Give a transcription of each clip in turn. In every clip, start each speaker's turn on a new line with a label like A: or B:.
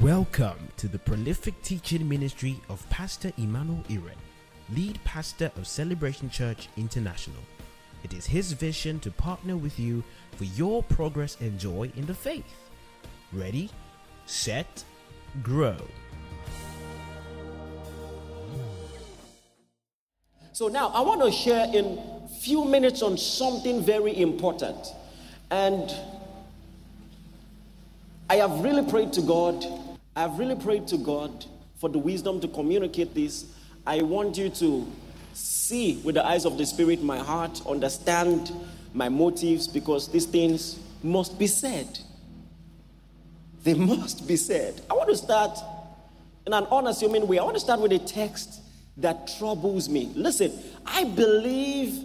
A: Welcome to the prolific teaching ministry of Pastor Emmanuel Iren, lead pastor of Celebration Church International. It is his vision to partner with you for your progress and joy in the faith. Ready, set, grow.
B: So now I want to share in few minutes on something very important. And I have really prayed to God. I have really prayed to God for the wisdom to communicate this. I want you to see with the eyes of the Spirit my heart, understand my motives, because these things must be said. They must be said. I want to start in an unassuming way. I want to start with a text that troubles me. Listen, I believe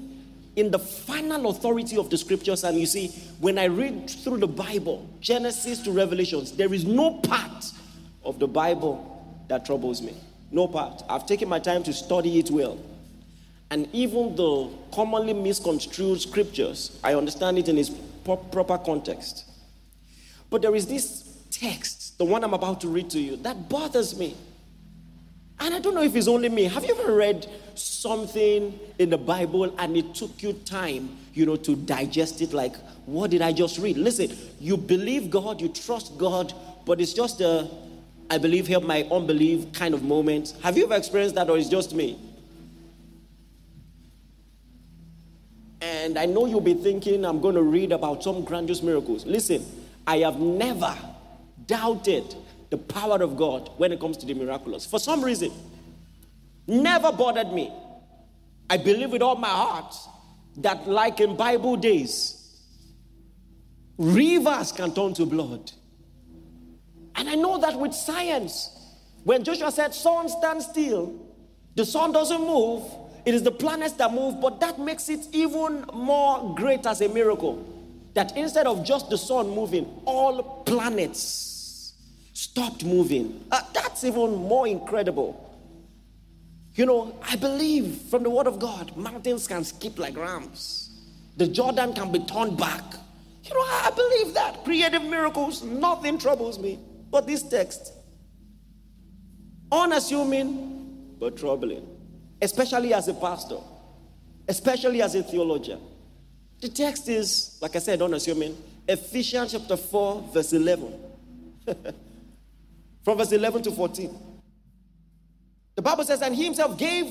B: in the final authority of the scriptures. And you see, when I read through the Bible, Genesis to Revelations, there is no part of the Bible that troubles me. No part. I've taken my time to study it well. And even the commonly misconstrued scriptures, I understand it in its proper context. But there is this text, the one I'm about to read to you, that bothers me. And I don't know if it's only me. Have you ever read something in the Bible and it took you time, you know, to digest it? Like, what did I just read? Listen, you believe God, you trust God, but it's just a, I believe, help my unbelief kind of moment. Have you ever experienced that, or it's just me? And I know you'll be thinking I'm going to read about some grandiose miracles. Listen, I have never doubted the power of God when it comes to the miraculous. For some reason, never bothered me. I believe with all my heart that, like in Bible days, rivers can turn to blood. And I know that with science, when Joshua said, Sun, stand still, the sun doesn't move, it is the planets that move, but that makes it even more great as a miracle. That instead of just the sun moving, all planets stopped moving. Uh, that's even more incredible. You know, I believe from the word of God, mountains can skip like rams. The Jordan can be turned back. You know, I believe that. Creative miracles, nothing troubles me. But this text, unassuming but troubling, especially as a pastor, especially as a theologian. The text is, like I said, unassuming. Ephesians chapter 4, verse 11. from verse 11 to 14. The Bible says, And he himself gave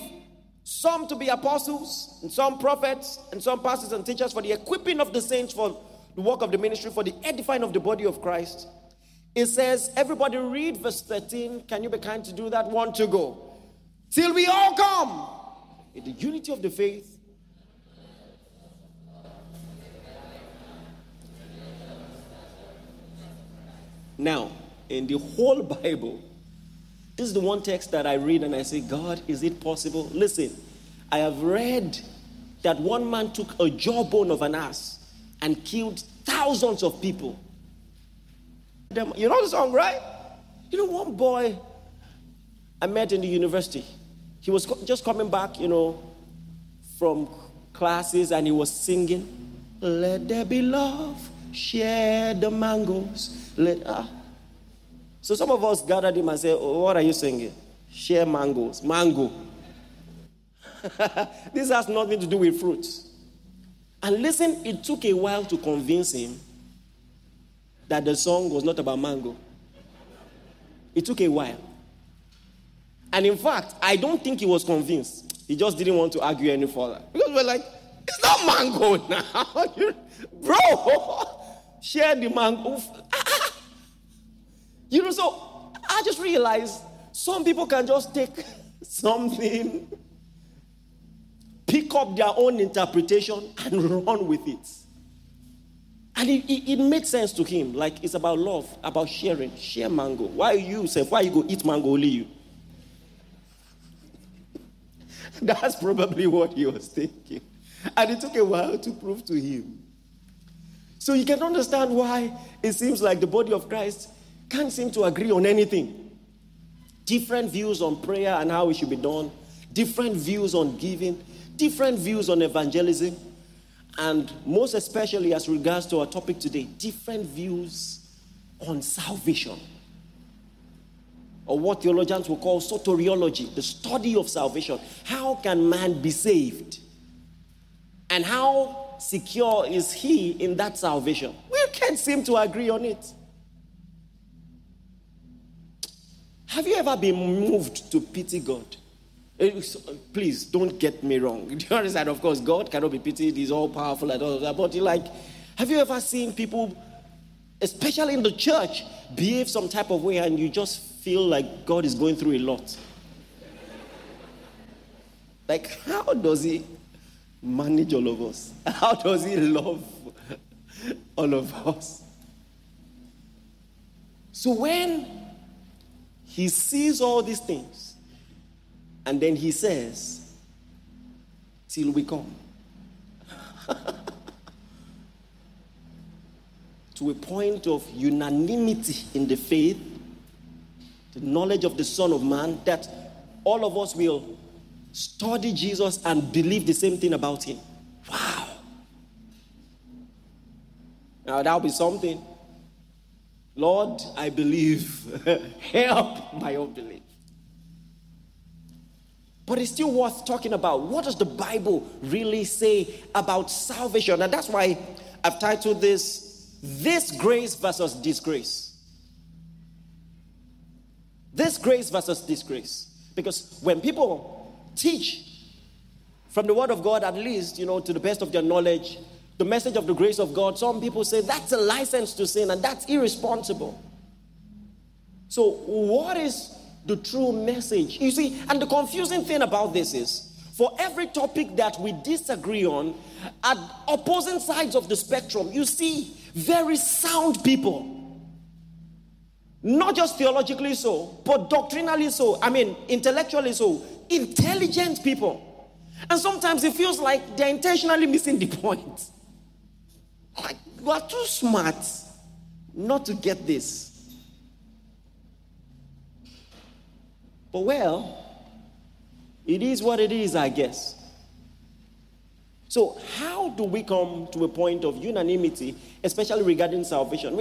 B: some to be apostles, and some prophets, and some pastors and teachers for the equipping of the saints for the work of the ministry, for the edifying of the body of Christ. It says, Everybody read verse 13. Can you be kind to do that? One to go. Till we all come in the unity of the faith. Now, in the whole Bible, this is the one text that I read and I say, God, is it possible? Listen, I have read that one man took a jawbone of an ass and killed thousands of people. You know the song, right? You know, one boy I met in the university, he was just coming back, you know, from classes and he was singing, Let there be love, share the mangoes. Let, ah. So some of us gathered him and said, oh, What are you singing? Share mangoes. Mango. this has nothing to do with fruits. And listen, it took a while to convince him that the song was not about mango. It took a while. And in fact, I don't think he was convinced. He just didn't want to argue any further. Because we're like, it's not mango now. Bro, share the mango. You know, so I just realized some people can just take something, pick up their own interpretation, and run with it. And it, it, it, made sense to him. Like it's about love, about sharing. Share mango. Why you say, why you go eat mango only you? That's probably what he was thinking. And it took a while to prove to him. So you can understand why it seems like the body of Christ can't seem to agree on anything. Different views on prayer and how it should be done, different views on giving, different views on evangelism, and most especially as regards to our topic today, different views on salvation. or what theologians will call soteriology, the study of salvation. How can man be saved? And how secure is he in that salvation? We can't seem to agree on it. Have you ever been moved to pity God? Eh, please don't get me wrong. Do you understand? Of course, God cannot be pitied, He's all powerful and all that. But like, have you ever seen people, especially in the church, behave some type of way and you just feel like God is going through a lot? Like, how does He manage all of us? How does He love all of us? So when He sees all these things, and then he says, Till we come. to a point of unanimity in the faith, the knowledge of the Son of Man, that all of us will study Jesus and believe the same thing about him. Wow. Now that'll be something. Lord, I believe. Help my unbelief. But it's still worth talking about. What does the Bible really say about salvation? And that's why I've titled this This Grace versus Disgrace. This grace versus disgrace. Because when people teach from the Word of God, at least, you know, to the best of their knowledge, the message of the grace of God, some people say that's a license to sin and that's irresponsible. So, what is the true message. You see, and the confusing thing about this is for every topic that we disagree on, at opposing sides of the spectrum, you see very sound people. Not just theologically so, but doctrinally so. I mean, intellectually so. Intelligent people. And sometimes it feels like they're intentionally missing the point. Like, you are too smart not to get this. But well, it is what it is, I guess. So, how do we come to a point of unanimity, especially regarding salvation?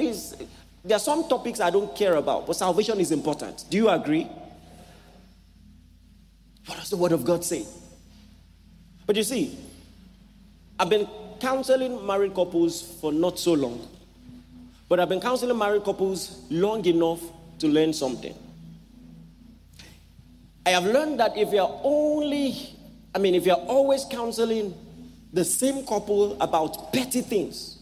B: there are some topics I don't care about, but salvation is important. Do you agree? What does the Word of God say? But you see, I've been counseling married couples for not so long, but I've been counseling married couples long enough to learn something. I have learned that if you're only, I mean, if you're always counseling the same couple about petty things,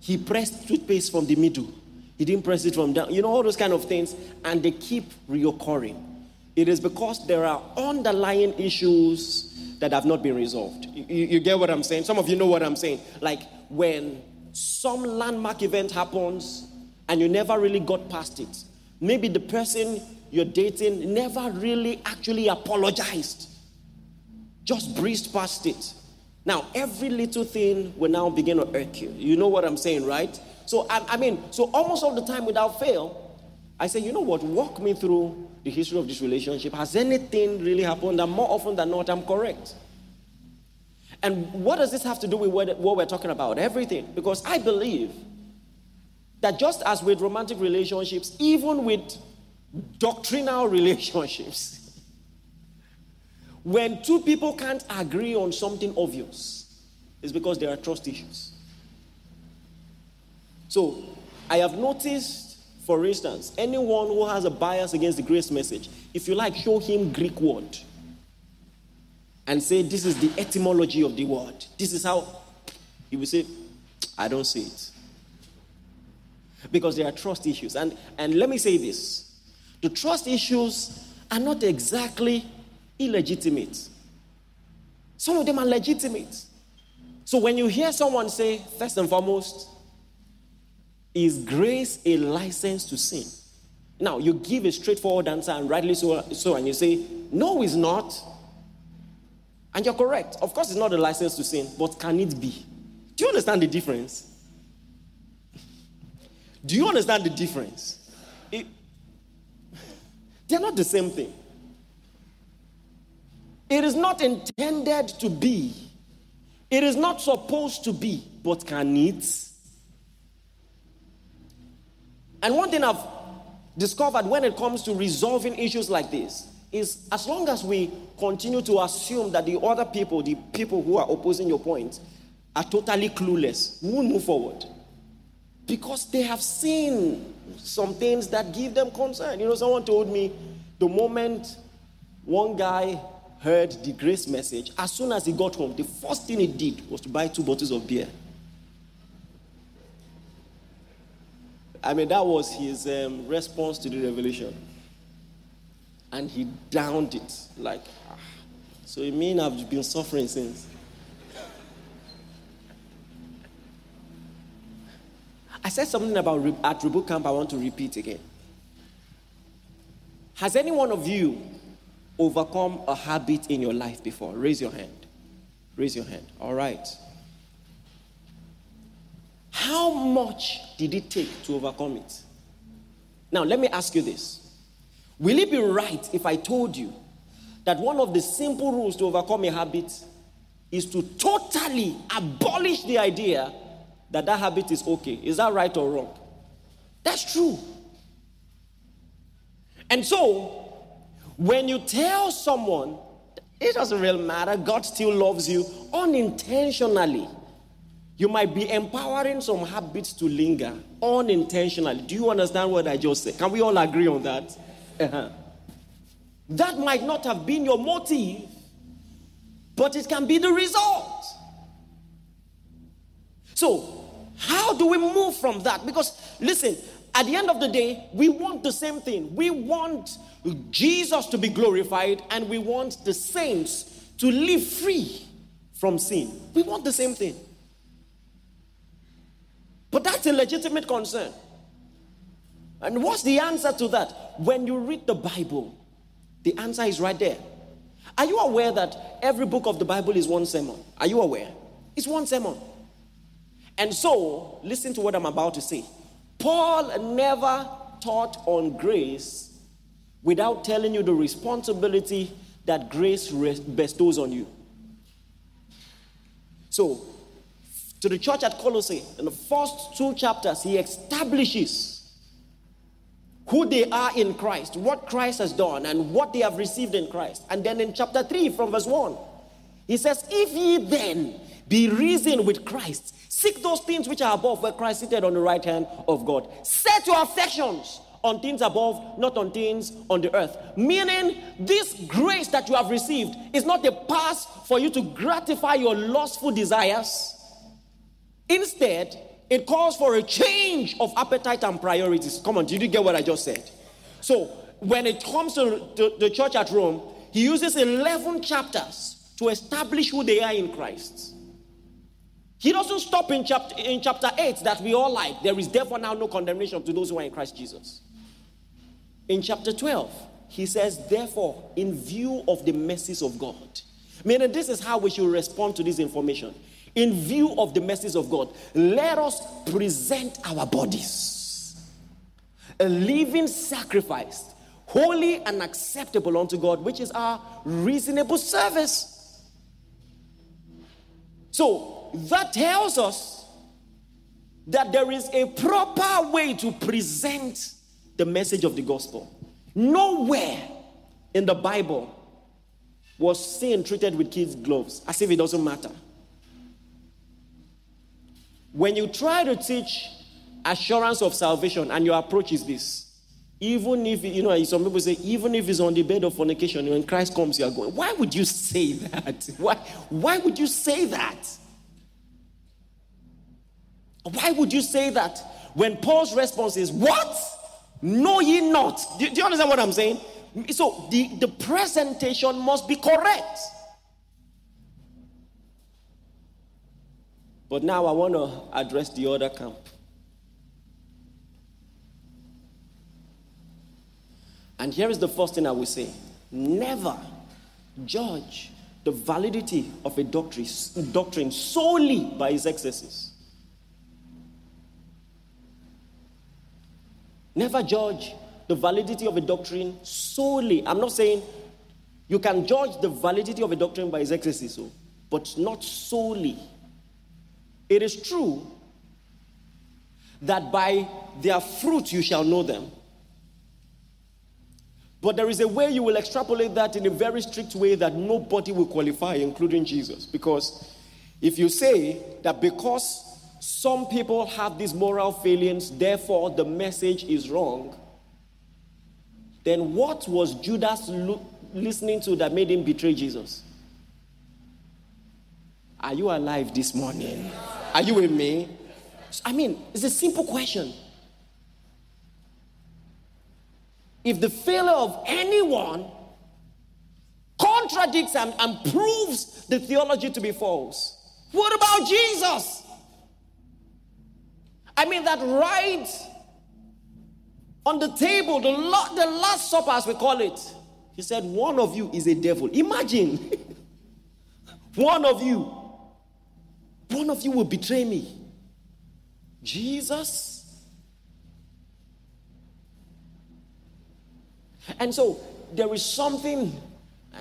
B: he pressed toothpaste from the middle, he didn't press it from down, you know, all those kind of things, and they keep reoccurring. It is because there are underlying issues that have not been resolved. You, you, get what I'm saying? Some of you know what I'm saying. Like when some landmark event happens and you never really got past it. Maybe the person you're dating never really actually apologized, just breezed past it. Now, every little thing will now begin to irk you. You know what I'm saying, right? So, I, I mean, so almost all the time without fail, I say, you know what, walk me through the history of this relationship. Has anything really happened? And more often than not, I'm correct. And what does this have to do with what, what we're talking about? Everything. Because I believe that just as with romantic relationships, even with doctrinal relationships. when two people can't agree on something obvious, it's because there are trust issues. So, I have noticed, for instance, anyone who has a bias against the grace message, if you like, show him Greek word and say, This is the etymology of the word. This is how he will say, I don't see it. Because there are trust issues. And, and let me say this the trust issues are not exactly illegitimate. Some of them are legitimate. So when you hear someone say, first and foremost, is grace a license to sin? Now, you give a straightforward answer, and rightly so, so, and you say, no, it's not. And you're correct. Of course, it's not a license to sin, but can it be? Do you understand the difference? Do you understand the difference? They're not the same thing. It is not intended to be. It is not supposed to be, but can it? And one thing I've discovered when it comes to resolving issues like this is as long as we continue to assume that the other people, the people who are opposing your point, are totally clueless, we won't move forward. Because they have seen some things that give them concern. You know, someone told me the moment one guy heard the grace message, as soon as he got home, the first thing he did was to buy two bottles of beer. I mean, that was his um, response to the revelation. And he downed it. Like, ah. so it means I've been suffering since. I said something about at Reboot Camp I want to repeat again. Has any one of you overcome a habit in your life before? Raise your hand. Raise your hand. All right. How much did it take to overcome it? Now, let me ask you this Will it be right if I told you that one of the simple rules to overcome a habit is to totally abolish the idea that that habit is okay? Is that right or wrong? That's true. And so, when you tell someone, it doesn't really matter, God still loves you unintentionally, you might be empowering some habits to linger unintentionally. Do you understand what I just said? Can we all agree on that? Uh-huh. That might not have been your motive, but it can be the result. So, how do we move from that? Because, listen, at the end of the day, we want the same thing. We want Jesus to be glorified, and we want the saints to live free from sin. We want the same thing. But that's a legitimate concern. And what's the answer to that? When you read the Bible, the answer is right there. Are you aware that every book of the Bible is one sermon? Are you aware? It's one sermon. And so, listen to what I'm about to say. Paul never taught on grace without telling you the responsibility that grace bestows on you. So, to the church at Colossae, in the first two chapters, he establishes who they are in Christ, what Christ has done, and what they have received in Christ. And then in chapter 3, from verse 1, he says, If ye then be risen with Christ, seek those things which are above, where Christ seated on the right hand of God. Set your affections on things above, not on things on the earth. Meaning, this grace that you have received is not a pass for you to gratify your lustful desires Instead, it calls for a change of appetite and priorities. Come on, did you get what I just said? So, when it comes to the, church at Rome, he uses 11 chapters to establish who they are in Christ. He doesn't stop in chapter, in chapter 8 that we all like. There is therefore now no condemnation to those who are in Christ Jesus. In chapter 12, he says, therefore, in view of the mercies of God, meaning this is how we should respond to this information in view of the mercies of God, let us present our bodies a living sacrifice, holy and acceptable unto God, which is our reasonable service. So that tells us that there is a proper way to present the message of the gospel. Nowhere in the Bible was sin treated with kids' gloves as if it doesn't matter. When you try to teach assurance of salvation and your approach is this, even if, you know, some people say, even if it's on the bed of fornication, when Christ comes, you are going. Why would you say that? Why, why would you say that? Why would you say that when Paul's response is, What? Know ye not? Do, do you understand what I'm saying? So the, the presentation must be correct. But now I want to address the other camp. And here is the first thing I will say never judge the validity of a doctrine solely by its excesses. Never judge the validity of a doctrine solely. I'm not saying you can judge the validity of a doctrine by its excesses, but not solely. It is true that by their fruit you shall know them. But there is a way you will extrapolate that in a very strict way that nobody will qualify, including Jesus. Because if you say that because some people have these moral failings, therefore the message is wrong, then what was Judas lo- listening to that made him betray Jesus? Are you alive this morning? Are you with me? I mean, it's a simple question. If the failure of anyone contradicts and, and proves the theology to be false, what about Jesus? I mean, that right on the table, the, the Last Supper, as we call it, he said, One of you is a devil. Imagine, one of you, one of you will betray me. Jesus? And so there is something,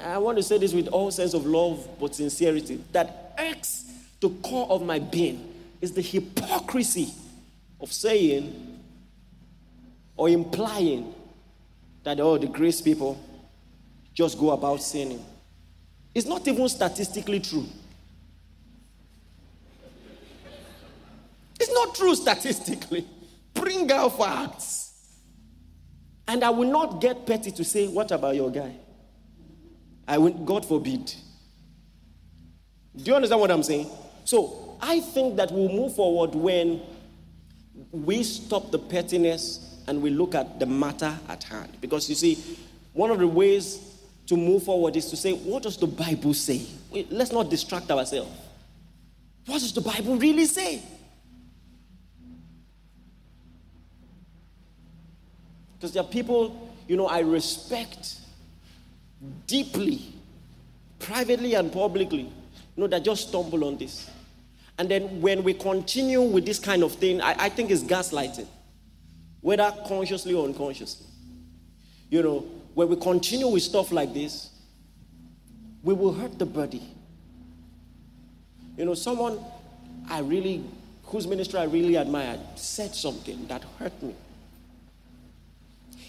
B: I want to say this with all sense of love but sincerity, that irks the core of my being is the hypocrisy of saying or implying that, oh, the grace people just go about sinning. It's not even statistically true. It's not true statistically. Bring out facts. And I will not get petty to say, What about your guy? I will, God forbid. Do you understand what I'm saying? So I think that we'll move forward when we stop the pettiness and we look at the matter at hand. Because you see, one of the ways to move forward is to say, What does the Bible say? Let's not distract ourselves. What does the Bible really say? Because there are people, you know, I respect deeply, privately and publicly, you know, that just stumble on this. And then when we continue with this kind of thing, I, I think it's gaslighting, whether consciously or unconsciously. You know, when we continue with stuff like this, we will hurt the body. You know, someone I really, whose ministry I really admired, said something that hurt me.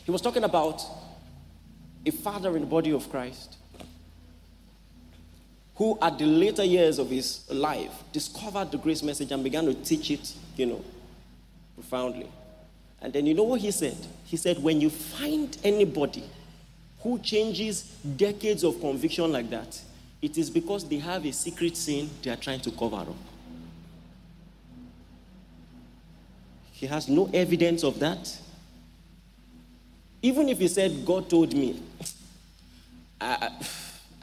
B: He was talking about a father in the body of Christ who, at the later years of his life, discovered the grace message and began to teach it, you know, profoundly. And then you know what he said? He said, when you find anybody who changes decades of conviction like that, it is because they have a secret sin they are trying to cover up. He has no evidence of that. Even if he said, God told me, I, I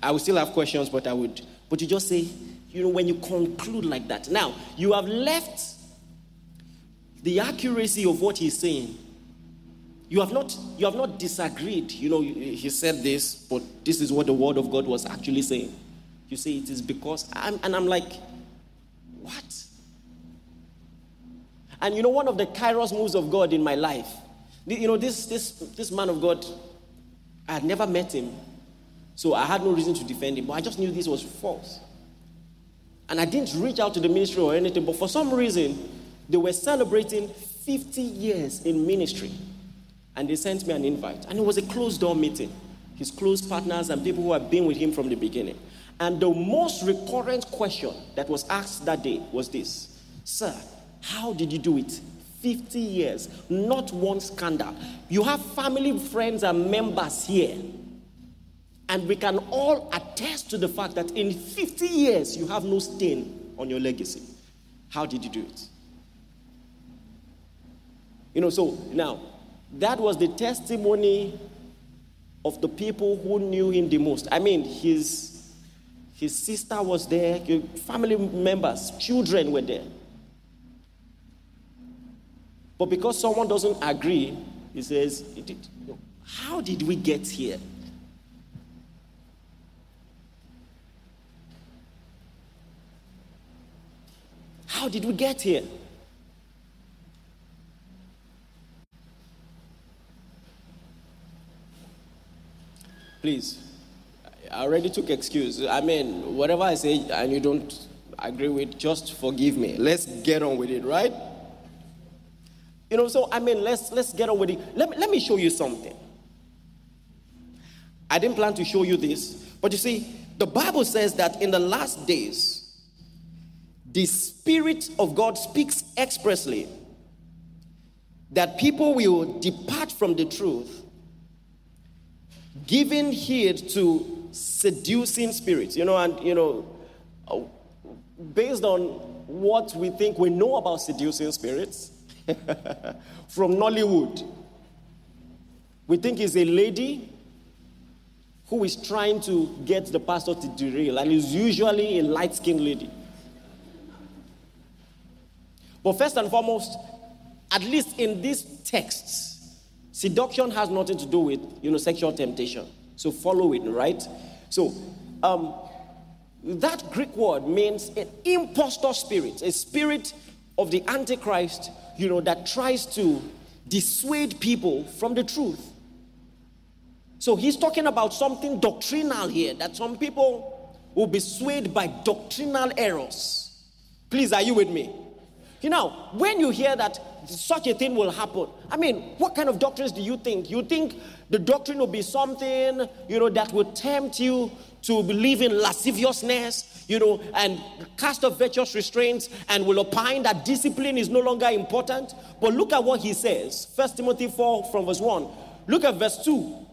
B: would still have questions, but I would. But you just say, you know, when you conclude like that. Now, you have left the accuracy of what he's saying. You have not, you have not disagreed. You know, he said this, but this is what the word of God was actually saying. You say it is because, I'm, and I'm like, what? And you know, one of the kairos moves of God in my life you know, this, this, this man of God, I had never met him, so I had no reason to defend him, but I just knew this was false. And I didn't reach out to the ministry or anything, but for some reason, they were celebrating 50 years in ministry. And they sent me an invite. And it was a closed door meeting. His close partners and people who had been with him from the beginning. And the most recurrent question that was asked that day was this Sir, how did you do it? 50 years, not one scandal. You have family, friends, and members here. And we can all attest to the fact that in 50 years, you have no stain on your legacy. How did you do it? You know, so now, that was the testimony of the people who knew him the most. I mean, his, his sister was there, family members, children were there. But because someone doesn't agree, he says, How did we get here? How did we get here? Please, I already took excuse. I mean, whatever I say and you don't agree with, just forgive me. Let's get on with it, right? You know, so I mean, let's let's get on with it. Let me, let me show you something. I didn't plan to show you this, but you see, the Bible says that in the last days, the Spirit of God speaks expressly that people will depart from the truth, giving heed to seducing spirits. You know, and you know, based on what we think we know about seducing spirits from Nollywood, we think it's a lady who is trying to get the pastor to derail, and is usually a light skinned lady. But first and foremost, at least in these texts, seduction has nothing to do with you know sexual temptation. So follow it, right? So um, that Greek word means an impostor spirit, a spirit of the Antichrist, you know, that tries to dissuade people from the truth. So he's talking about something doctrinal here that some people will be swayed by doctrinal errors. Please, are you with me? You know, when you hear that such a thing will happen, I mean, what kind of doctrines do you think? You think the doctrine will be something, you know, that will tempt you to believe in lasciviousness, you know, and cast off virtuous restraints and will opine that discipline is no longer important. But look at what he says. First Timothy 4 from verse 1. Look at verse 2.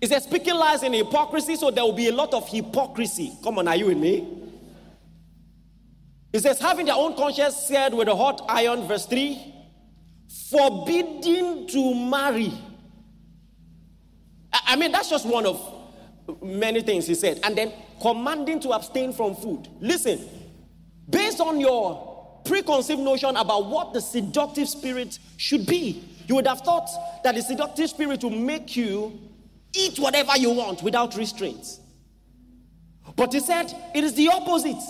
B: He says, speaking lies in hypocrisy, so there will be a lot of hypocrisy. Come on, are you with me? He says, having their own conscience seared with a hot iron, verse 3, forbidding to marry. I mean, that's just one of many things he said. And then commanding to abstain from food. Listen, based on your preconceived notion about what the seductive spirit should be, you would have thought that the seductive spirit will make you eat whatever you want without restraints. But he said it is the opposite.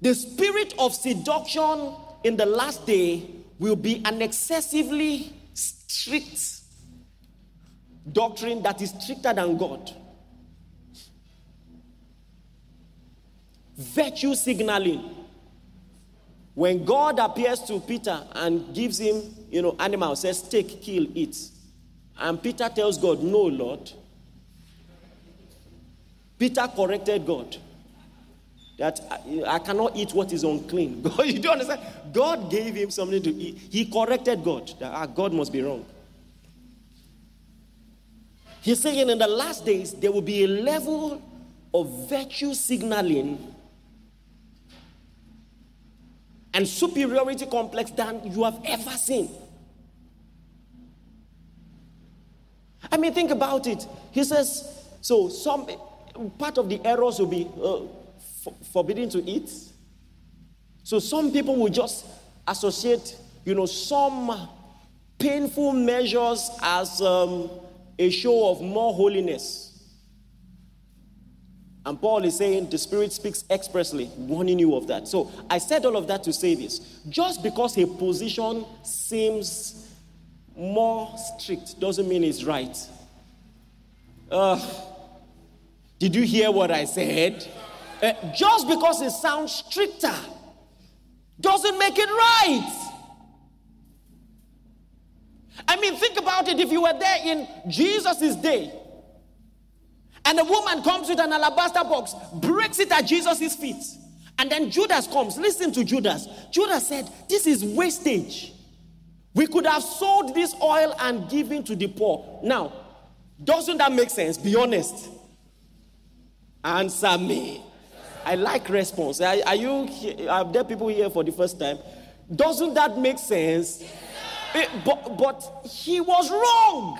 B: The spirit of seduction in the last day will be an excessively strict doctrine that is stricter than God. Virtue signaling. When God appears to Peter and gives him, you know, animal, says, take, kill, eat. And Peter tells God, no, Lord. Peter corrected God that I, I, cannot eat what is unclean. God, you don't understand? God gave him something to eat. He corrected God that ah, God must be wrong. He's saying in the last days there will be a level of virtue signaling and superiority complex than you have ever seen. I mean, think about it. He says, so some part of the errors will be uh, forbidden to eat. So some people will just associate, you know, some painful measures as um, a show of more holiness. And Paul is saying the Spirit speaks expressly, warning you of that. So I said all of that to say this. Just because a position seems more strict doesn't mean it's right. Uh, did you hear what I said? Uh, just because it sounds stricter doesn't make it right. I mean, think about it if you were there in Jesus' day and a woman comes with an alabaster box, breaks it at Jesus' feet, and then Judas comes. Listen to Judas. Judas said, This is wastage. We could have sold this oil and given to the poor. Now, doesn't that make sense? Be honest. Answer me. I like response. Are, are you? Are there people here for the first time? Doesn't that make sense? It, eh, but, but he was wrong.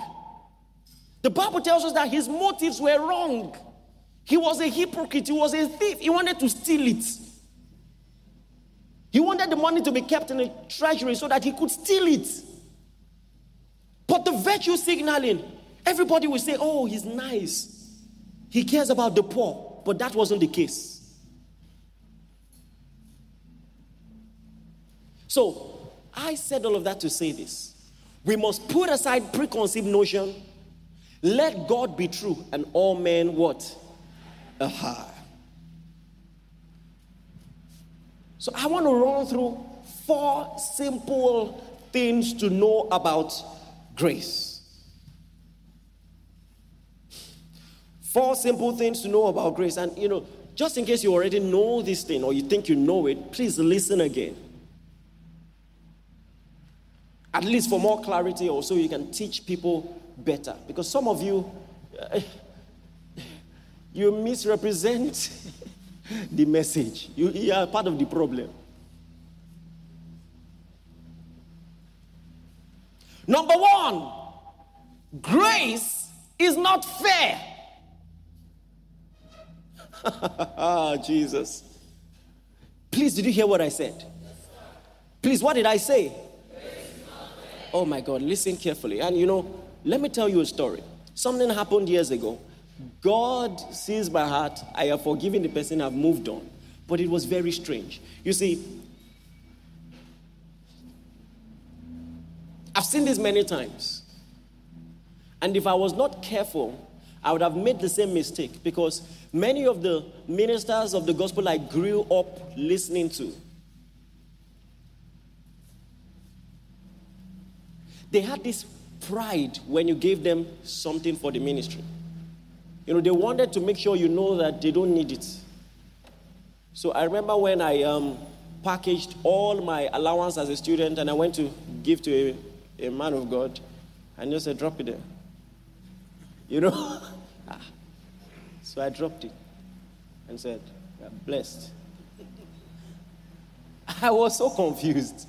B: The Bible tells us that his motives were wrong. He was a hypocrite. He was a thief. He wanted to steal it. He wanted the money to be kept in a treasury so that he could steal it. But the virtue signaling, everybody will say, oh, he's nice. He cares about the poor. But that wasn't the case. So I said all of that to say this. We must put aside preconceived notion. Let God be true and all men what? Aha. So I want to run through four simple things to know about grace. Four simple things to know about grace. And, you know, just in case you already know this thing or you think you know it, please listen again. At least for more clarity, or so you can teach people better. Because some of you, eh, you misrepresent the message. You, you are part of the problem. Number one, grace is not fair. Jesus. Please, did you hear what I said? Please, what did I say? Oh my God, listen carefully. And you know, let me tell you a story. Something happened years ago. God sees my heart. I have forgiven the person, I've moved on. But it was very strange. You see, I've seen this many times. And if I was not careful, I would have made the same mistake because many of the ministers of the gospel I grew up listening to, they had this pride when you gave them something for the ministry. You know, they wanted to make sure you know that they don't need it. So I remember when I um, packaged all my allowance as a student and I went to give to a, a man of God, and just said, drop it there. You know? so I dropped it and said, blessed. I was so confused.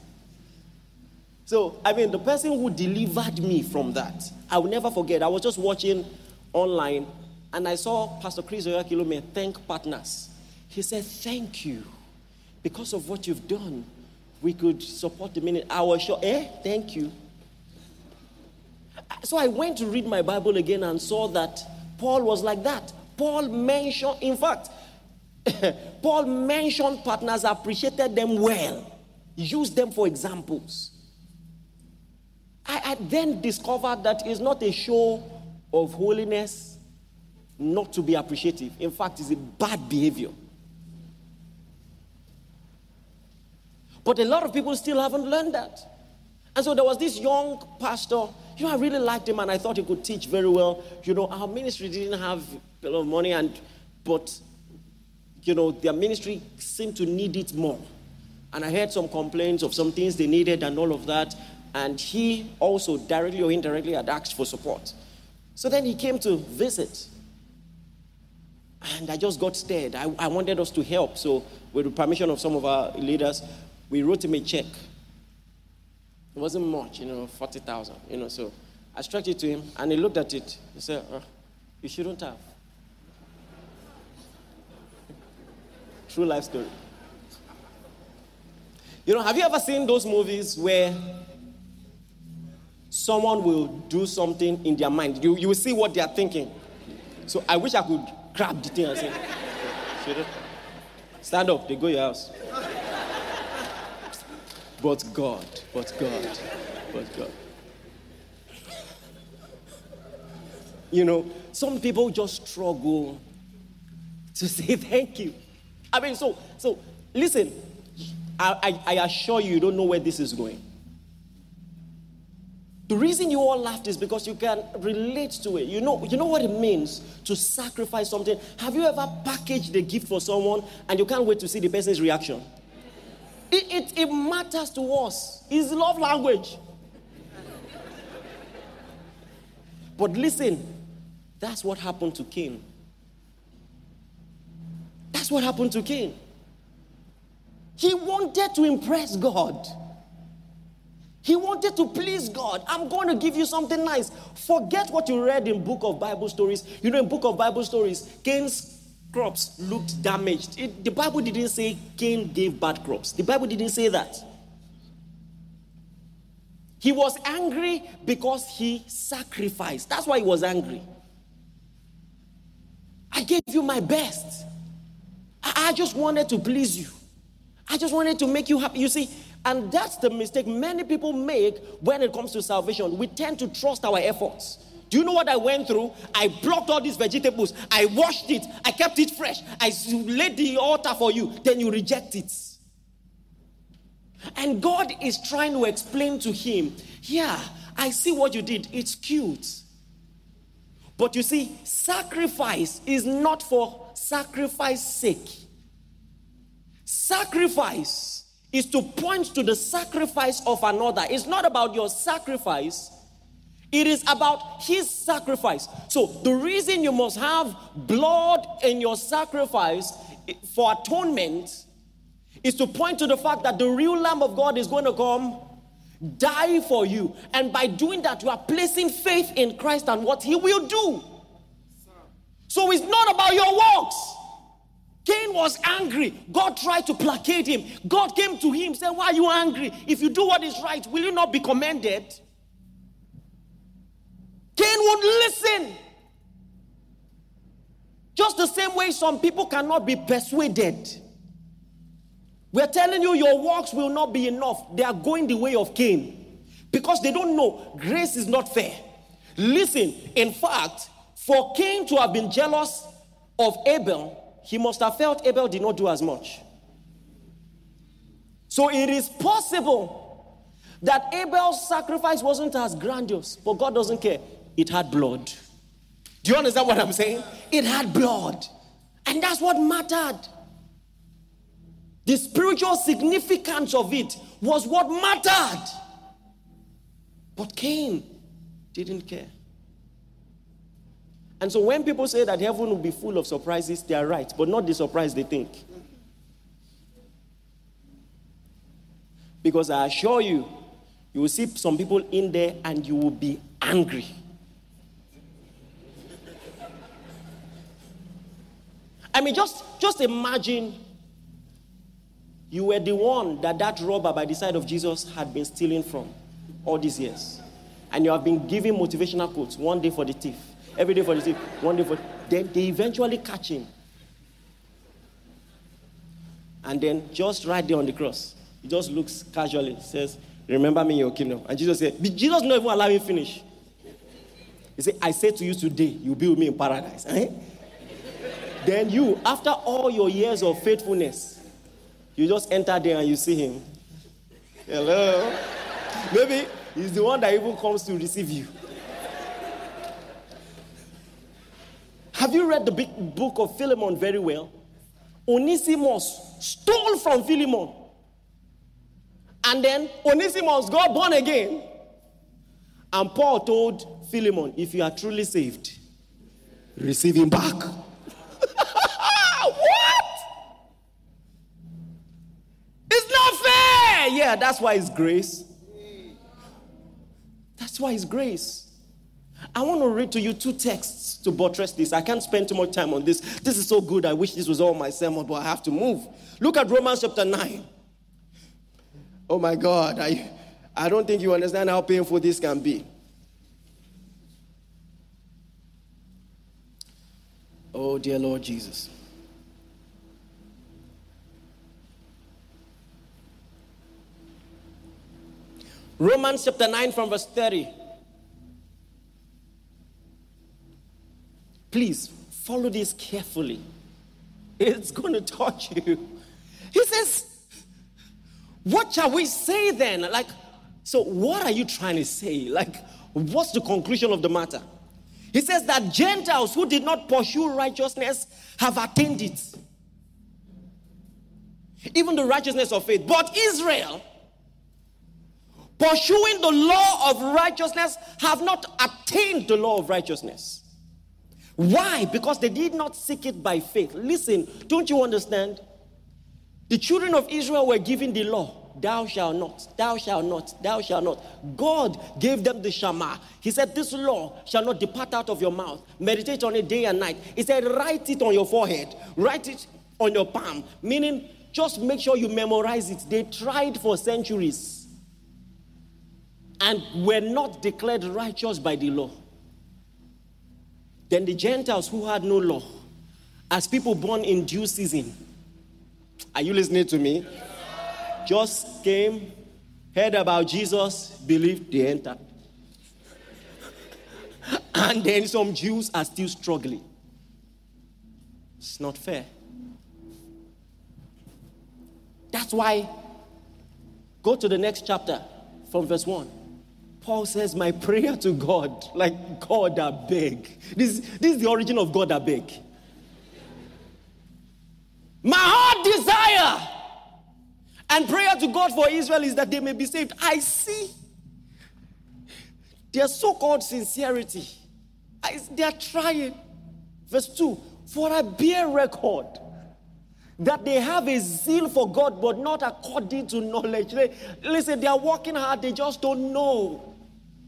B: So, I mean, the person who delivered me from that, I will never forget. I was just watching online and I saw Pastor Chris Oyakhilome thank partners. He said, Thank you. Because of what you've done, we could support the minute. I was sure, eh? Thank you. So I went to read my Bible again and saw that Paul was like that. Paul mentioned, in fact, Paul mentioned partners, appreciated them well, used them for examples. I, I then discovered that it's not a show of holiness not to be appreciative. In fact, it's a bad behavior. But a lot of people still haven't learned that. And so there was this young pastor. You know, I really liked him and I thought he could teach very well. You know, our ministry didn't have a lot of money, and but you know, their ministry seemed to need it more. And I heard some complaints of some things they needed and all of that. And he also, directly or indirectly, had asked for support. So then he came to visit. And I just got scared. I, I wanted us to help. So, with the permission of some of our leaders, we wrote him a check it wasn't much, you know, 40,000, you know. So I struck it to him and he looked at it. He said, oh, You shouldn't have. True life story. You know, have you ever seen those movies where someone will do something in their mind? You, you will see what they are thinking. So I wish I could grab the thing and say, Stand up, they go your house. But God, but God, but God. You know, some people just struggle to say thank you. I mean, so so listen, I, I, I assure you, you don't know where this is going. The reason you all laughed is because you can relate to it. You know, you know what it means to sacrifice something. Have you ever packaged a gift for someone and you can't wait to see the person's reaction? It, it, it matters to us. It's love language. But listen, that's what happened to Cain. That's what happened to Cain. He wanted to impress God. He wanted to please God. I'm going to give you something nice. Forget what you read in book of Bible stories. You know, in book of Bible stories, Cain's crops looked damaged. It, the Bible didn't say Cain gave bad crops. The Bible didn't say that. He was angry because he sacrificed. That's why he was angry. I gave you my best. I, I just wanted to please you. I just wanted to make you happy. You see, and that's the mistake many people make when it comes to salvation. We tend to trust our efforts. Do you know what I went through? I blocked all these vegetables. I washed it. I kept it fresh. I laid the altar for you. Then you reject it. And God is trying to explain to him, yeah, I see what you did. It's cute. But you see, sacrifice is not for sacrifice sake. Sacrifice is to point to the sacrifice of another. It's not about your sacrifice, it is about his sacrifice. So, the reason you must have blood in your sacrifice for atonement is to point to the fact that the real Lamb of God is going to come, die for you. And by doing that, you are placing faith in Christ and what he will do. So, it's not about your works. Cain was angry. God tried to placate him. God came to him, said, Why are you angry? If you do what is right, will you not be commended? Cain would listen. Just the same way some people cannot be persuaded. We're telling you, your works will not be enough. They are going the way of Cain because they don't know grace is not fair. Listen, in fact, for Cain to have been jealous of Abel, he must have felt Abel did not do as much. So it is possible that Abel's sacrifice wasn't as grandiose, but God doesn't care. It had blood. Do you understand what I'm saying? It had blood. And that's what mattered. The spiritual significance of it was what mattered. But Cain didn't care. And so when people say that heaven will be full of surprises, they are right, but not the surprise they think. Because I assure you, you will see some people in there and you will be angry. I mean, just, just imagine you were the one that that robber by the side of Jesus had been stealing from all these years. And you have been giving motivational quotes one day for the thief, every day for the thief, one day for. Then they eventually catch him. And then just right there on the cross, he just looks casually, says, Remember me in your kingdom. And Jesus said, Jesus not even allow him finish. He said, I say to you today, you'll be with me in paradise. Eh? then you, after all your years of faithfulness, you just enter there and you see him. Hello. Maybe he's the one that even comes to receive you. Have you read the big book of Philemon very well? Onesimus stole from Philemon. And then Onesimus got born again. And Paul told Philemon, if you are truly saved, receive him back. what? It's not fair. Yeah, that's why it's grace. That's why it's grace. I want to read to you two texts to buttress this. I can't spend too much time on this. This is so good. I wish this was all my sermon, but I have to move. Look at Romans chapter 9. Oh my God, I, I don't think you understand how painful this can be. Oh, dear Lord Jesus. Romans chapter 9 from verse 30. Please follow this carefully. It's going to touch you. He says, What shall we say then? Like, so what are you trying to say? Like, what's the conclusion of the matter? He says that Gentiles who did not pursue righteousness have attained it. Even the righteousness of faith. But Israel, pursuing the law of righteousness, have not attained the law of righteousness. Why? Because they did not seek it by faith. Listen, don't you understand? The children of Israel were given the law thou shalt not, thou shalt not, thou shalt not. God gave them the Shema. He said, This law shall not depart out of your mouth. Meditate on it day and night. He said, Write it on your forehead, write it on your palm. Meaning, just make sure you memorize it. They tried for centuries and were not declared righteous by the law. Then the Gentiles who had no law, as people born in due season, are you listening to me? Just came, heard about Jesus, believed, they entered. and then some Jews are still struggling. It's not fair. That's why, go to the next chapter from verse 1. Paul says, My prayer to God, like God, I beg. This, this is the origin of God, I beg. My heart desire and prayer to God for Israel is that they may be saved. I see their so called sincerity. I, they are trying. Verse 2 For I bear record that they have a zeal for God, but not according to knowledge. They, listen, they are working hard, they just don't know.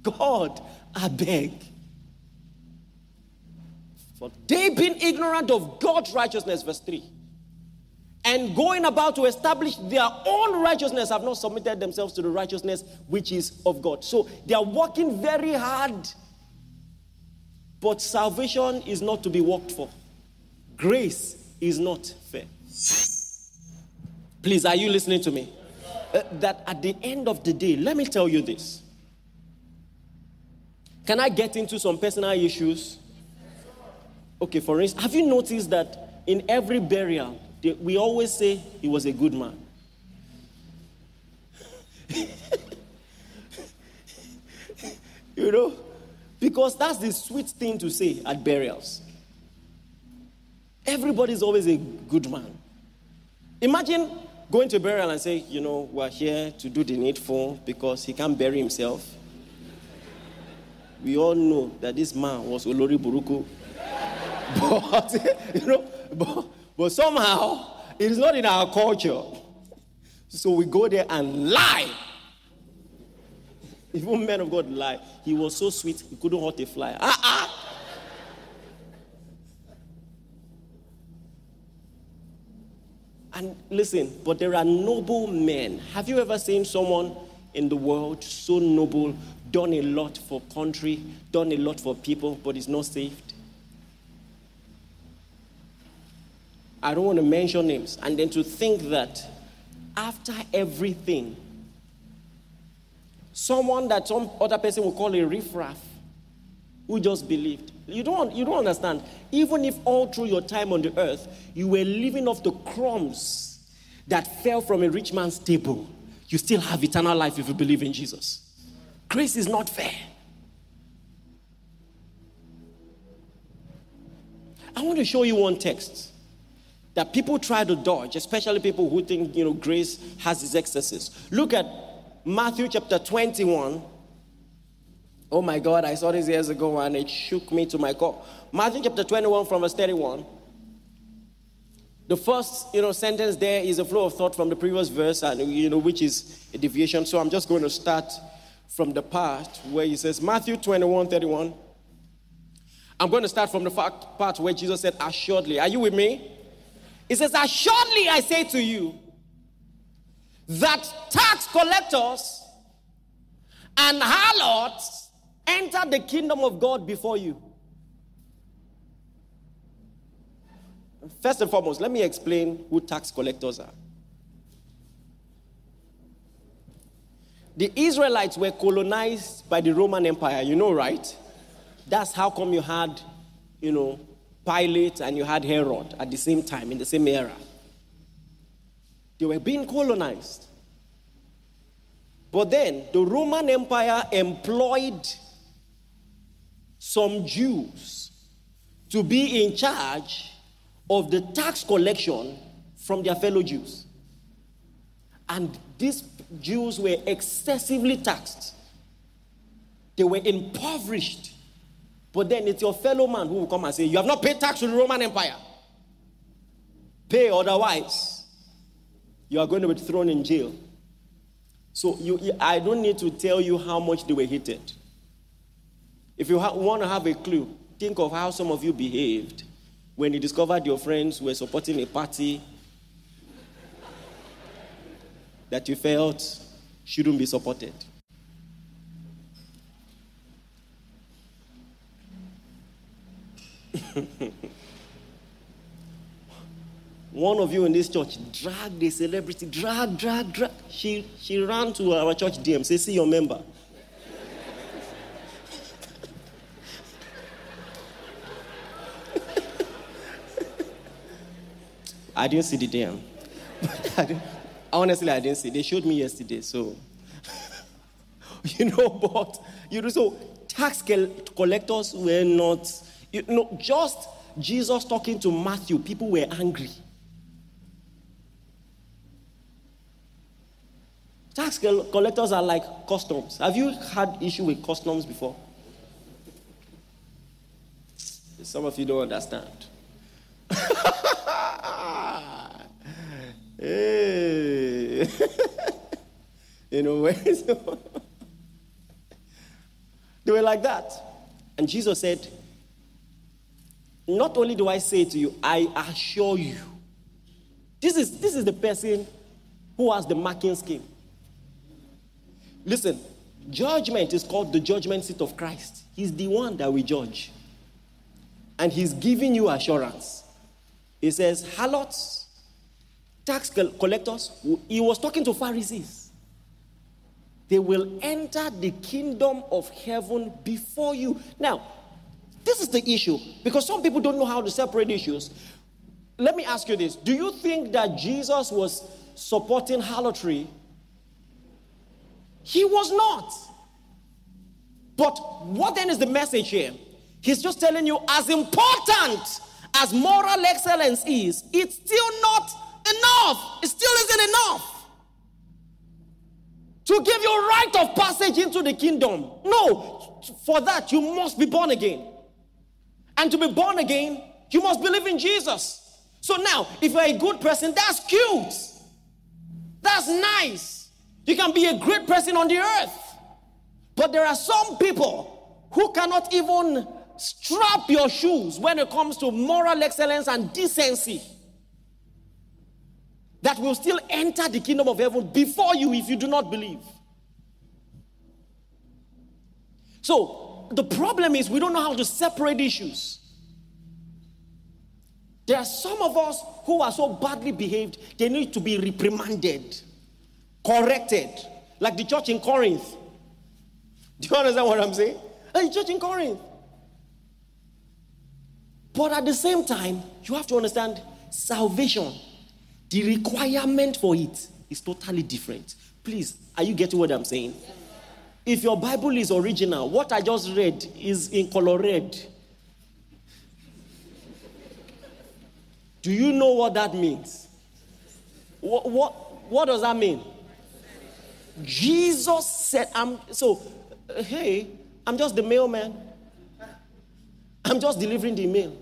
B: God, I beg. For they being ignorant of God's righteousness, verse 3, and going about to establish their own righteousness, have not submitted themselves to the righteousness which is of God. So they are working very hard, but salvation is not to be worked for. Grace is not fair. Please, are you listening to me? Uh, that at the end of the day, let me tell you this. Can I get into some personal issues? Okay, for instance, have you noticed that in every burial, we always say he was a good man? you know, because that's the sweet thing to say at burials. Everybody's always a good man. Imagine going to burial and say, you know, we're here to do the needful because he can't bury himself. We all know that this man was Olori Buruku. But, you know, but, but somehow it is not in our culture. So we go there and lie. Even men of God lie. He was so sweet, he couldn't hurt a fly. Ah, ah. And listen, but there are noble men. Have you ever seen someone in the world so noble, done a lot for country, done a lot for people, but is not saved? I don't want to mention names. And then to think that after everything, someone that some other person will call a riffraff, who just believed. You don't, you don't understand. Even if all through your time on the earth, you were living off the crumbs that fell from a rich man's table, you still have eternal life if you believe in Jesus. Grace is not fair. I want to show you one text that people try to dodge, especially people who think, you know, grace has its excesses. Look at Matthew chapter 21. Oh my God, I saw this years ago and it shook me to my core. Matthew chapter 21 from verse 31. The first, you know, sentence there is a flow of thought from the previous verse, and you know, which is a deviation. So I'm just going to start from the part where he says, Matthew 21, 31. I'm going to start from the part where Jesus said, Assuredly. Are you with me? He says, Assuredly, I say to you that tax collectors and harlots enter the kingdom of God before you. First and foremost, let me explain who tax collectors are. The Israelites were colonized by the Roman Empire, you know, right? That's how come you had, you know, Pilate and you had Herod at the same time, in the same era. They were being colonized. But then the Roman Empire employed some Jews to be in charge of the tax collection from their fellow Jews. And these Jews were excessively taxed, they were impoverished. But then it's your fellow man who will come and say, You have not paid tax to the Roman Empire. Pay otherwise, you are going to be thrown in jail. So you, I don't need to tell you how much they were hated. If you ha- want to have a clue, think of how some of you behaved when you discovered your friends were supporting a party that you felt shouldn't be supported. One of you in this church dragged a celebrity, drag, drag, drag. She, she ran to our church DM, say, see your member. I didn't see the DM. Honestly, I didn't see. They showed me yesterday, so. you know, but you know, so tax collectors were not, you know, just Jesus talking to Matthew, people were angry. Tax collectors are like customs. Have you had issue with customs before? Some of you don't understand. hey. you know, they were like that. And Jesus said, Not only do I say to you, I assure you. This is, this is the person who has the marking scheme. Listen, judgment is called the judgment seat of Christ. He's the one that we judge. And he's giving you assurance. He says, Harlots, tax collectors, he was talking to Pharisees. They will enter the kingdom of heaven before you. Now, this is the issue because some people don't know how to separate issues. Let me ask you this Do you think that Jesus was supporting harlotry he was not. But what then is the message here? He's just telling you, as important as moral excellence is, it's still not enough. It still isn't enough to give you right of passage into the kingdom. No, for that, you must be born again. And to be born again, you must believe in Jesus. So now, if you're a good person, that's cute. That's nice. You can be a great person on the earth. But there are some people who cannot even strap your shoes when it comes to moral excellence and decency. That will still enter the kingdom of heaven before you if you do not believe. So, the problem is we don't know how to separate issues. There are some of us who are so badly behaved, they need to be reprimanded corrected, like the church in Corinth. Do you understand what I'm saying? The church in Corinth. But at the same time, you have to understand salvation, the requirement for it is totally different. Please, are you getting what I'm saying? If your Bible is original, what I just read is in color red. Do you know what that means? What, what, what does that mean? Jesus said, I'm so, uh, hey, I'm just the mailman. I'm just delivering the mail.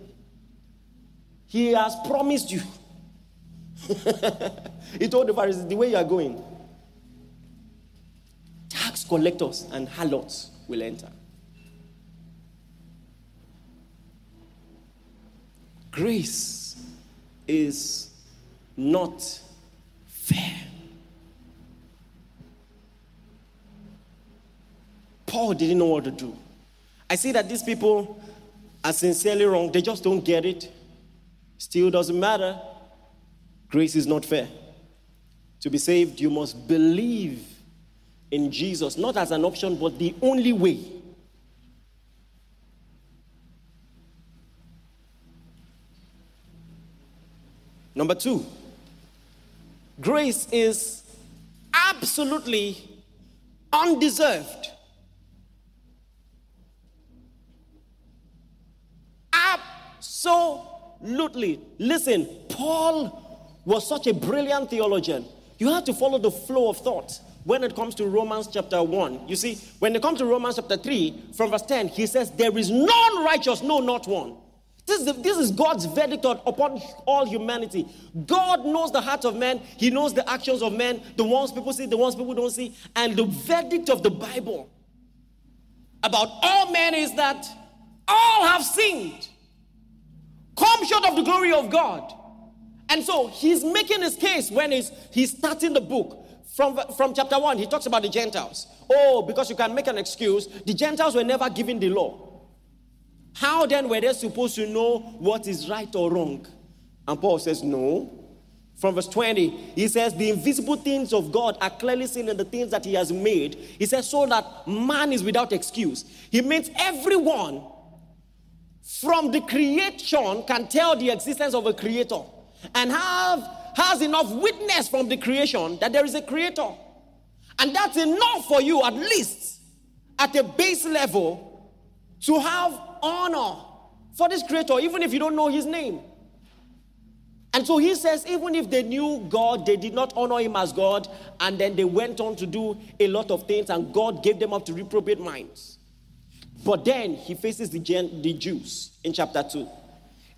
B: He has promised you. he told the Pharisees, the way you are going, tax collectors and harlots will enter. Grace is not fair. Paul didn't know what to do. I see that these people are sincerely wrong. They just don't get it. Still doesn't matter. Grace is not fair. To be saved, you must believe in Jesus, not as an option, but the only way. Number two, grace is absolutely undeserved. Absolutely. Listen, Paul was such a brilliant theologian. You have to follow the flow of thought when it comes to Romans chapter 1. You see, when it comes to Romans chapter 3, from verse 10, he says, There is none righteous, no, not one. This is, this is God's verdict upon all humanity. God knows the heart of man, He knows the actions of men, the ones people see, the ones people don't see. And the verdict of the Bible about all men is that all have sinned come short of the glory of God. And so he's making his case when he's, he's starting the book. From, from chapter 1, he talks about the Gentiles. Oh, because you can make an excuse, the Gentiles were never given the law. How then were they supposed to know what is right or wrong? And Paul says, No. From verse 20, he says, The invisible things of God are clearly seen in the things that he has made. He says, So that man is without excuse. He means everyone from the creation can tell the existence of a creator and have has enough witness from the creation that there is a creator. And that's enough for you at least at a base level to have honor for this creator, even if you don't know his name. And so he says, even if they knew God, they did not honor him as God, and then they went on to do a lot of things, and God gave them up to reprobate minds. But then he faces the, Gen- the Jews in chapter 2.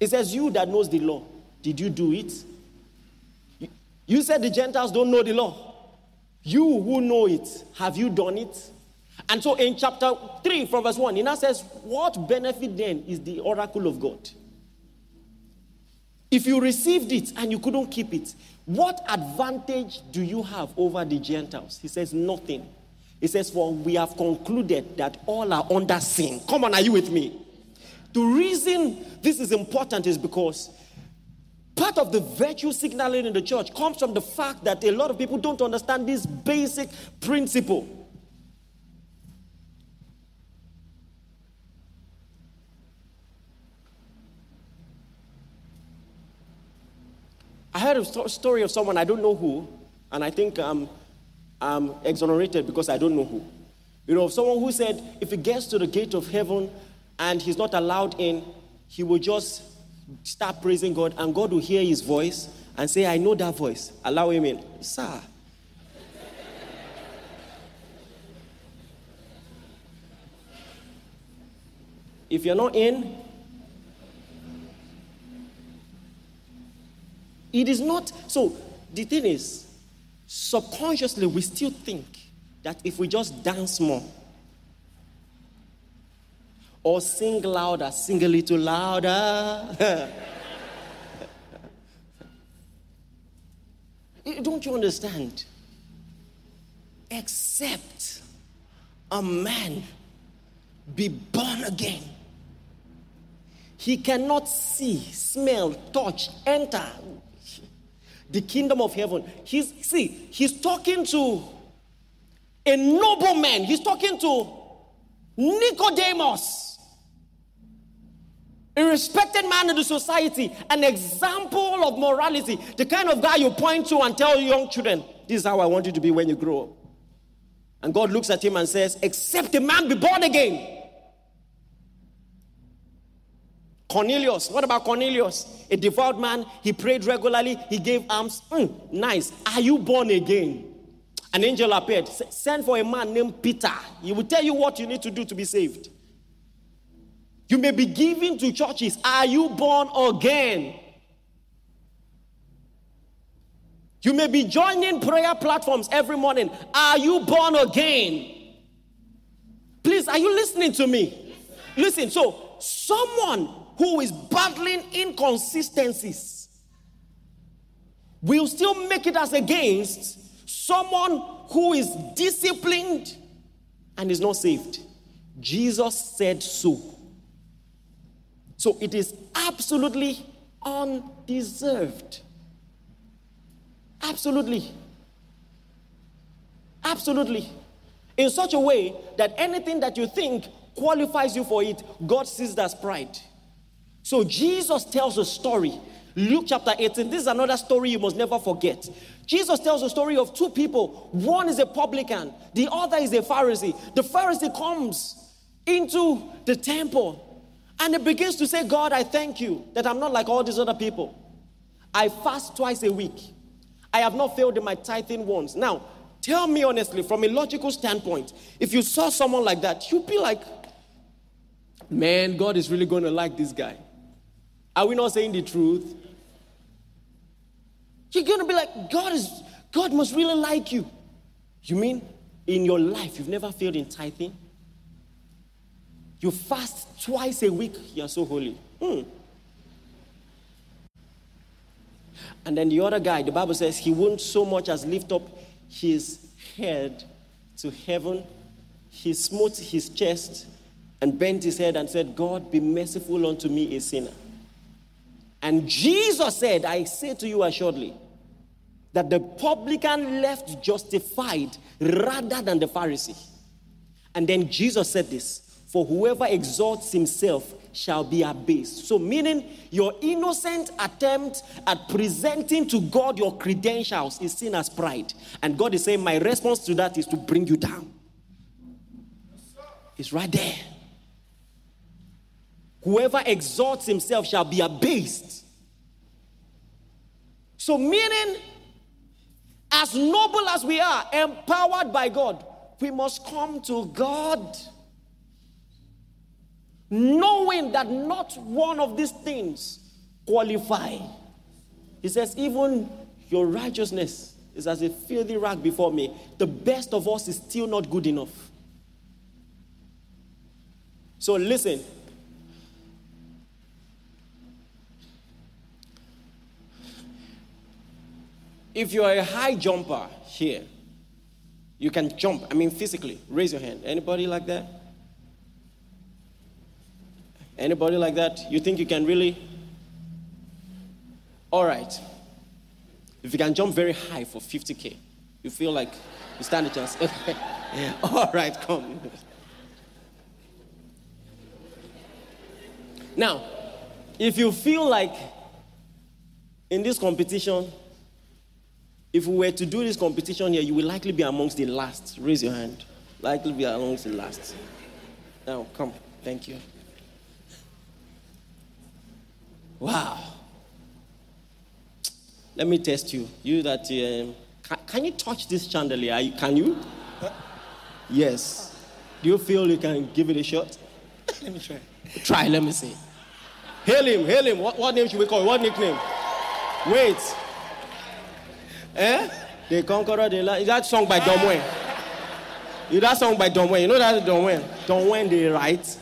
B: He says, You that knows the law, did you do it? You said the Gentiles don't know the law. You who know it, have you done it? And so in chapter 3, from verse 1, he now says, What benefit then is the oracle of God? If you received it and you couldn't keep it, what advantage do you have over the Gentiles? He says, Nothing. He says, For we have concluded that all are under sin. Come on, are you with me? The reason this is important is because part of the virtue signaling in the church comes from the fact that a lot of people don't understand this basic principle. I heard a story of someone, I don't know who, and I think I'm, I'm exonerated because I don't know who. You know, someone who said if he gets to the gate of heaven and he's not allowed in, he will just start praising God, and God will hear his voice and say, I know that voice. Allow him in. Sir. if you're not in, It is not. So the thing is, subconsciously, we still think that if we just dance more or sing louder, sing a little louder. Eh, don't you understand? Except a man be born again. He cannot see, smell, touch, enter, the kingdom of heaven. He's see, he's talking to a nobleman. He's talking to Nicodemus, a respected man in the society, an example of morality, the kind of guy you point to and tell young children, This is how I want you to be when you grow up. And God looks at him and says, Except a man be born again. Cornelius, what about Cornelius? A devout man, he prayed regularly, he gave alms. Mm, nice. Are you born again? An angel appeared. Send for a man named Peter. He will tell you what you need to do to be saved. You may be given to churches. Are you born again? You may be joining prayer platforms every morning. Are you born again? Please, are you listening to me? Listen, so someone who is battling inconsistencies will still make it as against someone who is disciplined and is not saved. Jesus said so. So it is absolutely undeserved. Absolutely. Absolutely. In such a way that anything that you think qualifies you for it, God sees that as pride. So Jesus tells a story. Luke chapter 18. This is another story you must never forget. Jesus tells a story of two people. One is a publican, the other is a Pharisee. The Pharisee comes into the temple and he begins to say, God, I thank you that I'm not like all these other people. I fast twice a week. I have not failed in my tithing once. Now, tell me honestly, from a logical standpoint, if you saw someone like that, you'd be like, man, God is really going to like this guy. Are we not saying the truth? You're going to be like, God is God must really like you. You mean in your life you've never failed in tithing? You fast twice a week, you're so holy. Hmm. And then the other guy, the Bible says he won't so much as lift up his head to heaven. He smote his chest and bent his head and said, God, be merciful unto me, a sinner. And Jesus said, I say to you assuredly, that the publican left justified rather than the Pharisee. And then Jesus said this For whoever exalts himself shall be abased. So, meaning your innocent attempt at presenting to God your credentials is seen as pride. And God is saying, My response to that is to bring you down. It's right there. Whoever exalts himself shall be abased. So, meaning, as noble as we are, empowered by God, we must come to God knowing that not one of these things qualify. He says, even your righteousness is as a filthy rag before me. The best of us is still not good enough. So listen. If you're a high jumper here, you can jump. I mean, physically. Raise your hand. Anybody like that? Anybody like that? You think you can really? All right. If you can jump very high for 50K, you feel like you stand a chance. All right, come. Now, if you feel like in this competition, if we were to do this competition here, you will likely be amongst the last. Raise your hand. Likely be amongst the last. Now, come. Thank you. Wow. Let me test you. You that um, can, can, you touch this chandelier? Can you? Yes. Do you feel you can give it a shot?
C: let me try.
B: Try. Let me see. Hail him. Hail him. What, what name should we call? Him? What nickname? Wait. Eh? The Conqueror. The La- Is that song by Don Wayne? Is that song by Don Wayne? You know that Don Wayne? Don Wayne, they write.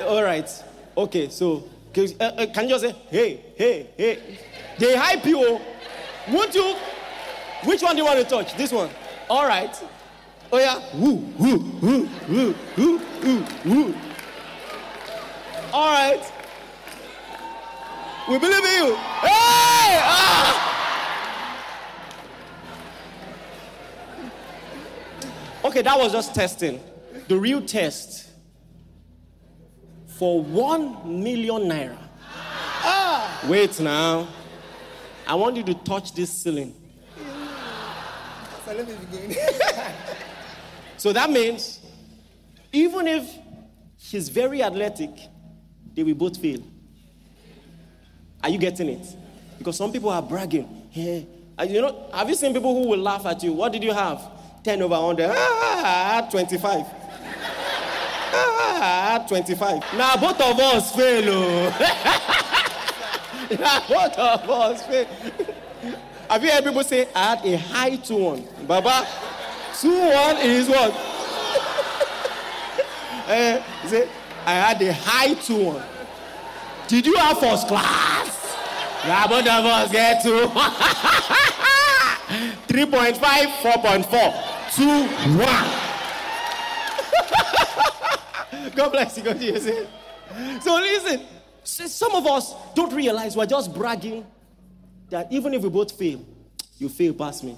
B: All right. Okay. So uh, uh, can you just say, hey, hey, hey? They hype you. Oh. Won't you? Which one do you want to touch? This one. All right. Oh yeah. Woo, woo, woo, woo, woo, woo, woo. All right. We believe in you. Hey! Ah! Okay, that was just testing. The real test for one million naira. Ah. Wait now. I want you to touch this ceiling. so that means even if he's very athletic, they will both fail. Are you getting it? Because some people are bragging. Hey, you know, have you seen people who will laugh at you? What did you have? 10 over 100. Ah, 25. Ah, 25. Now both of us fail. Oh. now both of us fail. Have you heard people say, I had a high 2 1? Baba, 2 1 is what? uh, say, I had a high 2 1. Did you have first class? Now both of us get 2. 3.5, 4.4, 2, 1. God bless you. God bless you. So listen, some of us don't realize we're just bragging that even if we both fail, you fail past me.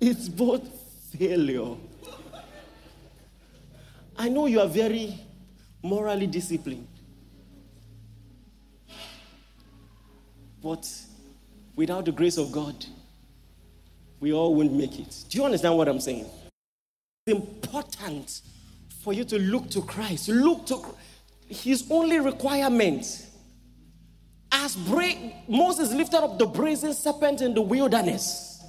B: It's both failure. I know you are very morally disciplined. But without the grace of God, we all won't make it. Do you understand what I'm saying? Important for you to look to Christ. Look to his only requirement. As bra- Moses lifted up the brazen serpent in the wilderness,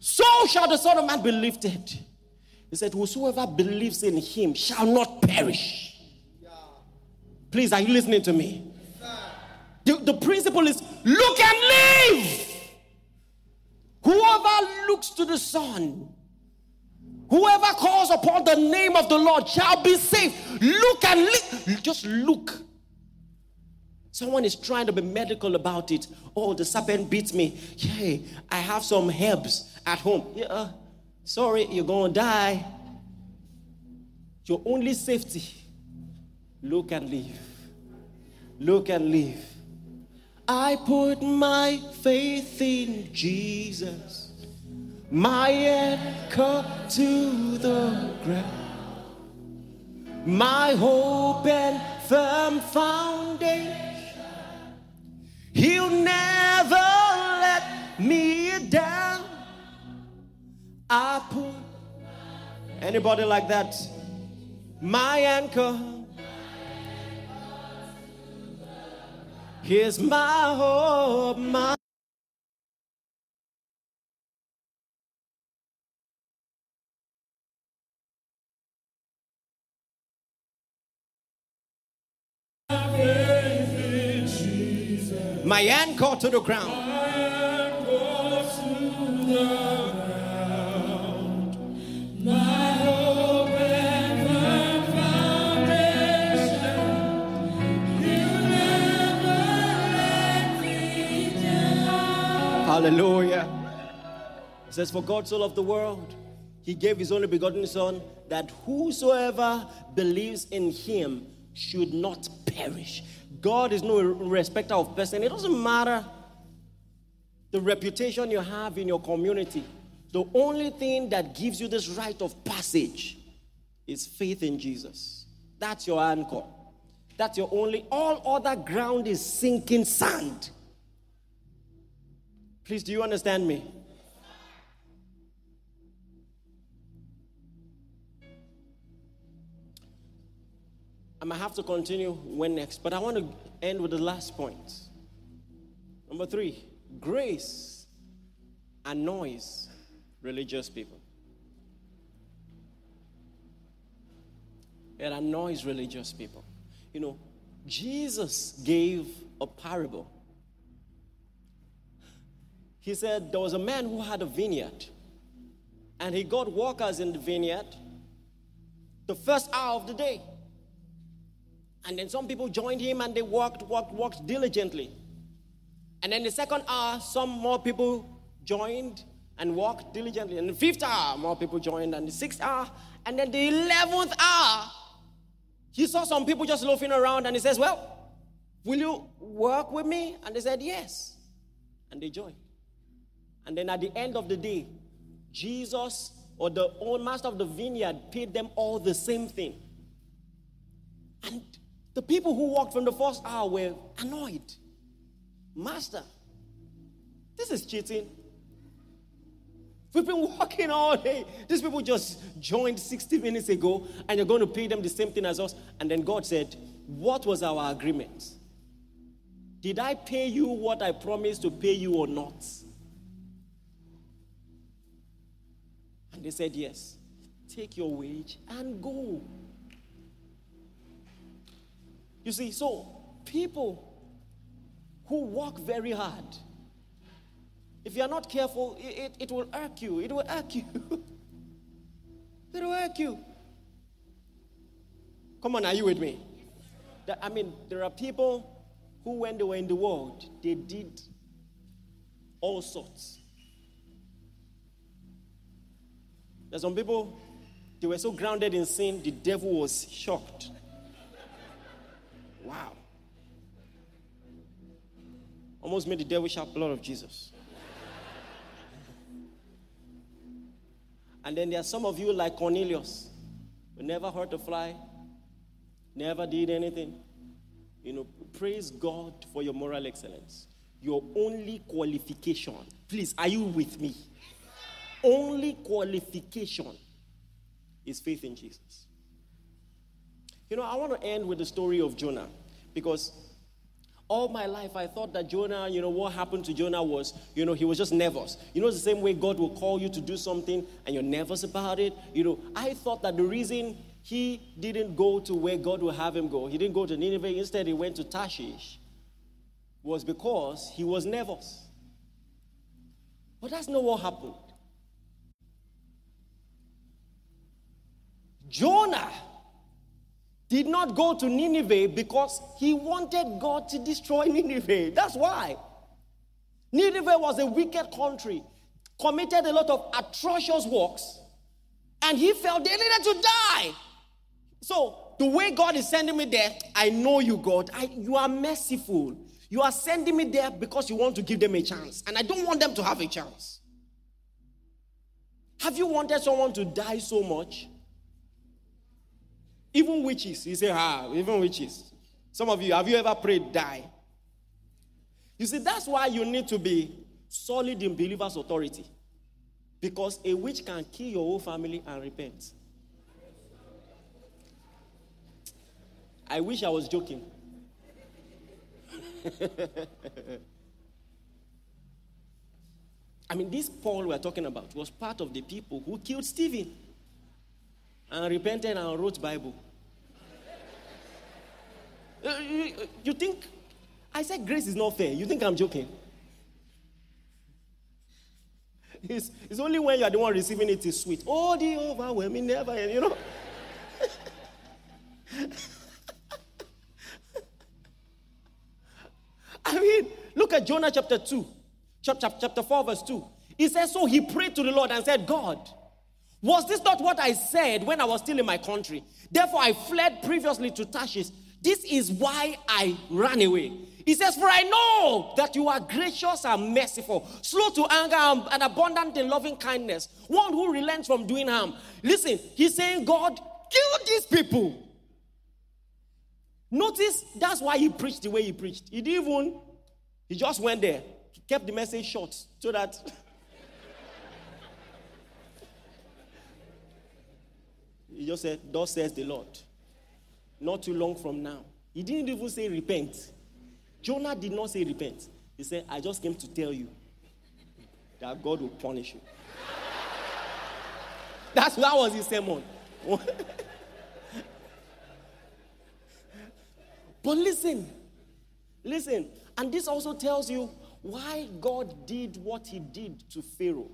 B: so shall the Son of Man be lifted. He said, Whosoever believes in him shall not perish. Please, are you listening to me? The, the principle is look and live. Whoever looks to the Son Whoever calls upon the name of the Lord shall be saved. Look and look. Just look. Someone is trying to be medical about it. Oh, the serpent beat me. Hey, I have some herbs at home. Yeah, sorry, you're going to die. Your only safety. Look and live. Look and live. I put my faith in Jesus my anchor to the ground, my hope and firm foundation. He'll never let me down. I put Anybody like that? My anchor. Here's my hope, my My anchor to the ground. Hallelujah. It says, For God so loved the world, he gave his only begotten Son, that whosoever believes in him should not perish. God is no respecter of person. It doesn't matter the reputation you have in your community. The only thing that gives you this right of passage is faith in Jesus. That's your anchor. That's your only, all other ground is sinking sand. Please, do you understand me? I might have to continue when next, but I want to end with the last point. Number three grace annoys religious people. It annoys religious people. You know, Jesus gave a parable he said there was a man who had a vineyard and he got workers in the vineyard the first hour of the day. And then some people joined him and they worked, worked, worked diligently. And then the second hour, some more people joined and worked diligently. And the fifth hour, more people joined. And the sixth hour, and then the eleventh hour, he saw some people just loafing around and he says, Well, will you work with me? And they said, Yes. And they joined. And then at the end of the day, Jesus or the old master of the vineyard paid them all the same thing. And the people who walked from the first hour were annoyed. Master, this is cheating. We've been walking all day. These people just joined 60 minutes ago, and you're going to pay them the same thing as us. And then God said, What was our agreement? Did I pay you what I promised to pay you or not? And they said, Yes. Take your wage and go. You see, so people who work very hard, if you are not careful, it, it, it will irk you. It will irk you. it will irk you. Come on, are you with me? That, I mean, there are people who, when they were in the world, they did all sorts. There's some people, they were so grounded in sin, the devil was shocked. Wow. Almost made the devil shout blood of Jesus. and then there are some of you like Cornelius, who never hurt a fly, never did anything. You know, praise God for your moral excellence. Your only qualification. Please, are you with me? only qualification is faith in Jesus. You know, I want to end with the story of Jonah because all my life I thought that Jonah, you know, what happened to Jonah was, you know, he was just nervous. You know, the same way God will call you to do something and you're nervous about it. You know, I thought that the reason he didn't go to where God will have him go, he didn't go to Nineveh, instead, he went to Tarshish, was because he was nervous. But that's not what happened. Jonah did not go to Nineveh because he wanted God to destroy Nineveh. That's why. Nineveh was a wicked country, committed a lot of atrocious works, and he felt they needed to die. So, the way God is sending me there, I know you, God. I, you are merciful. You are sending me there because you want to give them a chance, and I don't want them to have a chance. Have you wanted someone to die so much? Even witches, you say, ah, even witches. Some of you, have you ever prayed, die? You see, that's why you need to be solid in believer's authority. Because a witch can kill your whole family and repent. I wish I was joking. I mean, this Paul we're talking about was part of the people who killed Stephen and repented and wrote Bible. Uh, you, think I said grace is not fair? You think I'm joking? It's, it's only when you are the one receiving it is sweet. Oh, the overwhelming never, you know. I mean, look at Jonah chapter 2, chapter, chapter 4, verse 2. He says, So he prayed to the Lord and said, God, was this not what I said when I was still in my country? Therefore, I fled previously to Tarshish. This is why I ran away. He says, For I know that you are gracious and merciful, slow to anger and abundant in loving kindness, one who relents from doing harm. Listen, he's saying, God, kill these people. Notice that's why he preached the way he preached. He didn't even, he just went there, he kept the message short so that. he just said, Thus says the Lord. Not too long from now. He didn't even say repent. Jonah did not say repent. He said, I just came to tell you that God will punish you. That's that was his sermon. But listen, listen, and this also tells you why God did what he did to Pharaoh.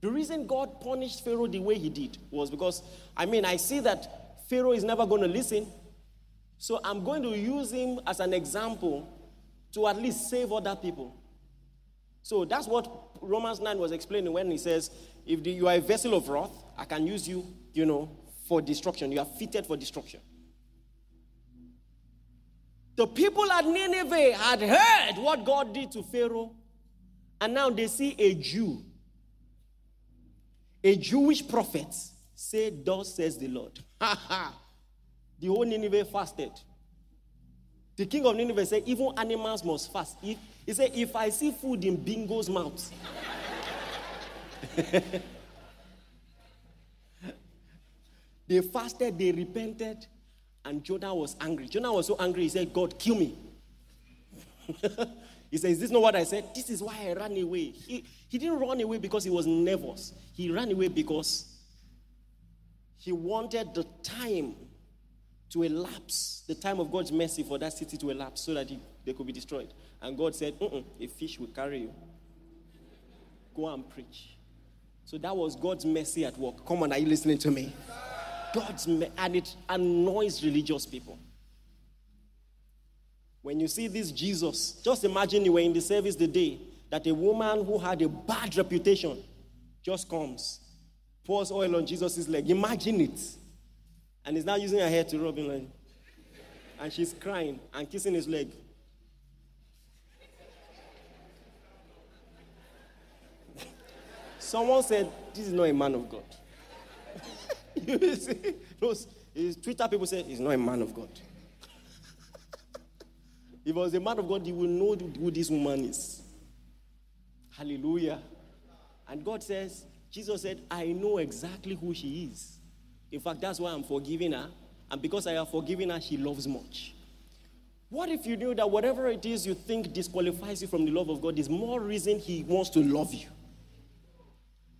B: The reason God punished Pharaoh the way he did was because, I mean, I see that Pharaoh is never going to listen. So I'm going to use him as an example to at least save other people. So that's what Romans 9 was explaining when he says, if you are a vessel of wrath, I can use you, you know, for destruction. You are fitted for destruction. The people at Nineveh had heard what God did to Pharaoh, and now they see a Jew, a Jewish prophet, say, Thus says the Lord. Ha ha. The whole Nineveh fasted. The king of Nineveh said, Even animals must fast. He, he said, If I see food in Bingo's mouth, they fasted, they repented, and Jonah was angry. Jonah was so angry, he said, God, kill me. he said, Is this not what I said? This is why I ran away. He, he didn't run away because he was nervous. He ran away because he wanted the time to elapse, the time of God's mercy for that city to elapse so that he, they could be destroyed. And God said, A fish will carry you. Go and preach. So that was God's mercy at work. Come on, are you listening to me? God's and it annoys religious people. When you see this Jesus, just imagine you were in the service the day that a woman who had a bad reputation just comes, pours oil on Jesus' leg. Imagine it. And he's now using her hair to rub him. And she's crying and kissing his leg. Someone said, This is not a man of God. you see, those Twitter people say he's not a man of God. if he was a man of God, he would know who this woman is. Hallelujah. And God says, Jesus said, I know exactly who she is. In fact, that's why I'm forgiving her. And because I have forgiven her, she loves much. What if you knew that whatever it is you think disqualifies you from the love of God is more reason He wants to love you?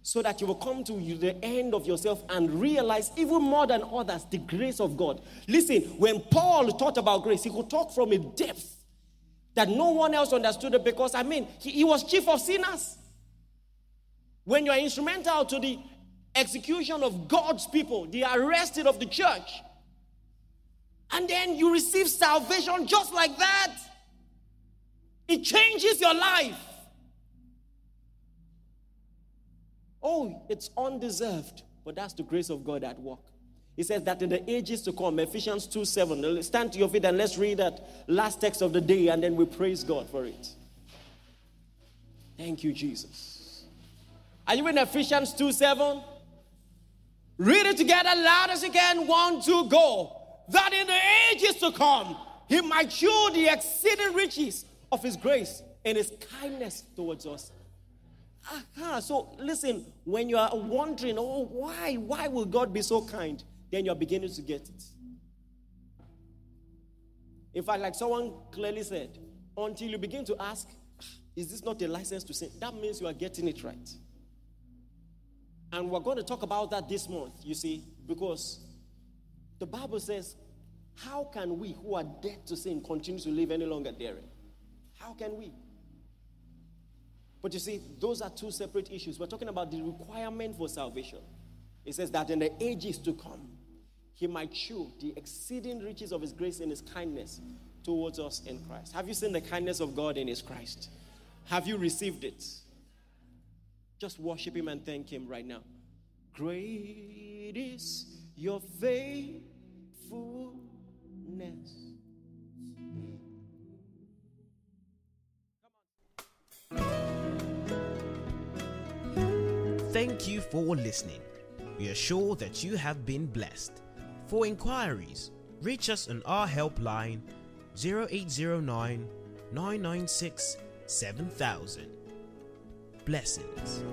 B: so that you will come to the end of yourself and realize even more than others the grace of God. Listen, when Paul talked about grace, he could talk from a depth that no one else understood it because, I mean, he, he was chief of sinners. When you are instrumental to the execution of God's people, the arrested of the church, and then you receive salvation just like that, it changes your life. Oh, it's undeserved, but that's the grace of God at work. He says that in the ages to come, Ephesians 2 7. Stand to your feet and let's read that last text of the day and then we praise God for it. Thank you, Jesus. Are you in Ephesians 2 7? Read it together loud as you can. One, two, go. That in the ages to come, he might show the exceeding riches of his grace and his kindness towards us Aha. So listen, when you are wondering, oh, why? Why will God be so kind? Then you're beginning to get it. In fact, like someone clearly said, until you begin to ask, "Ah, is this not a license to sin? That means you are getting it right. And we're going to talk about that this month, you see, because the Bible says, How can we who are dead to sin continue to live any longer therein? How can we? But you see, those are two separate issues. We're talking about the requirement for salvation. It says that in the ages to come, he might show the exceeding riches of his grace and his kindness towards us in Christ. Have you seen the kindness of God in his Christ? Have you received it? Just worship him and thank him right now. Great is your faithfulness.
A: Thank you for listening. We are sure that you have been blessed. For inquiries, reach us on our helpline 0809 996 7000. Blessings.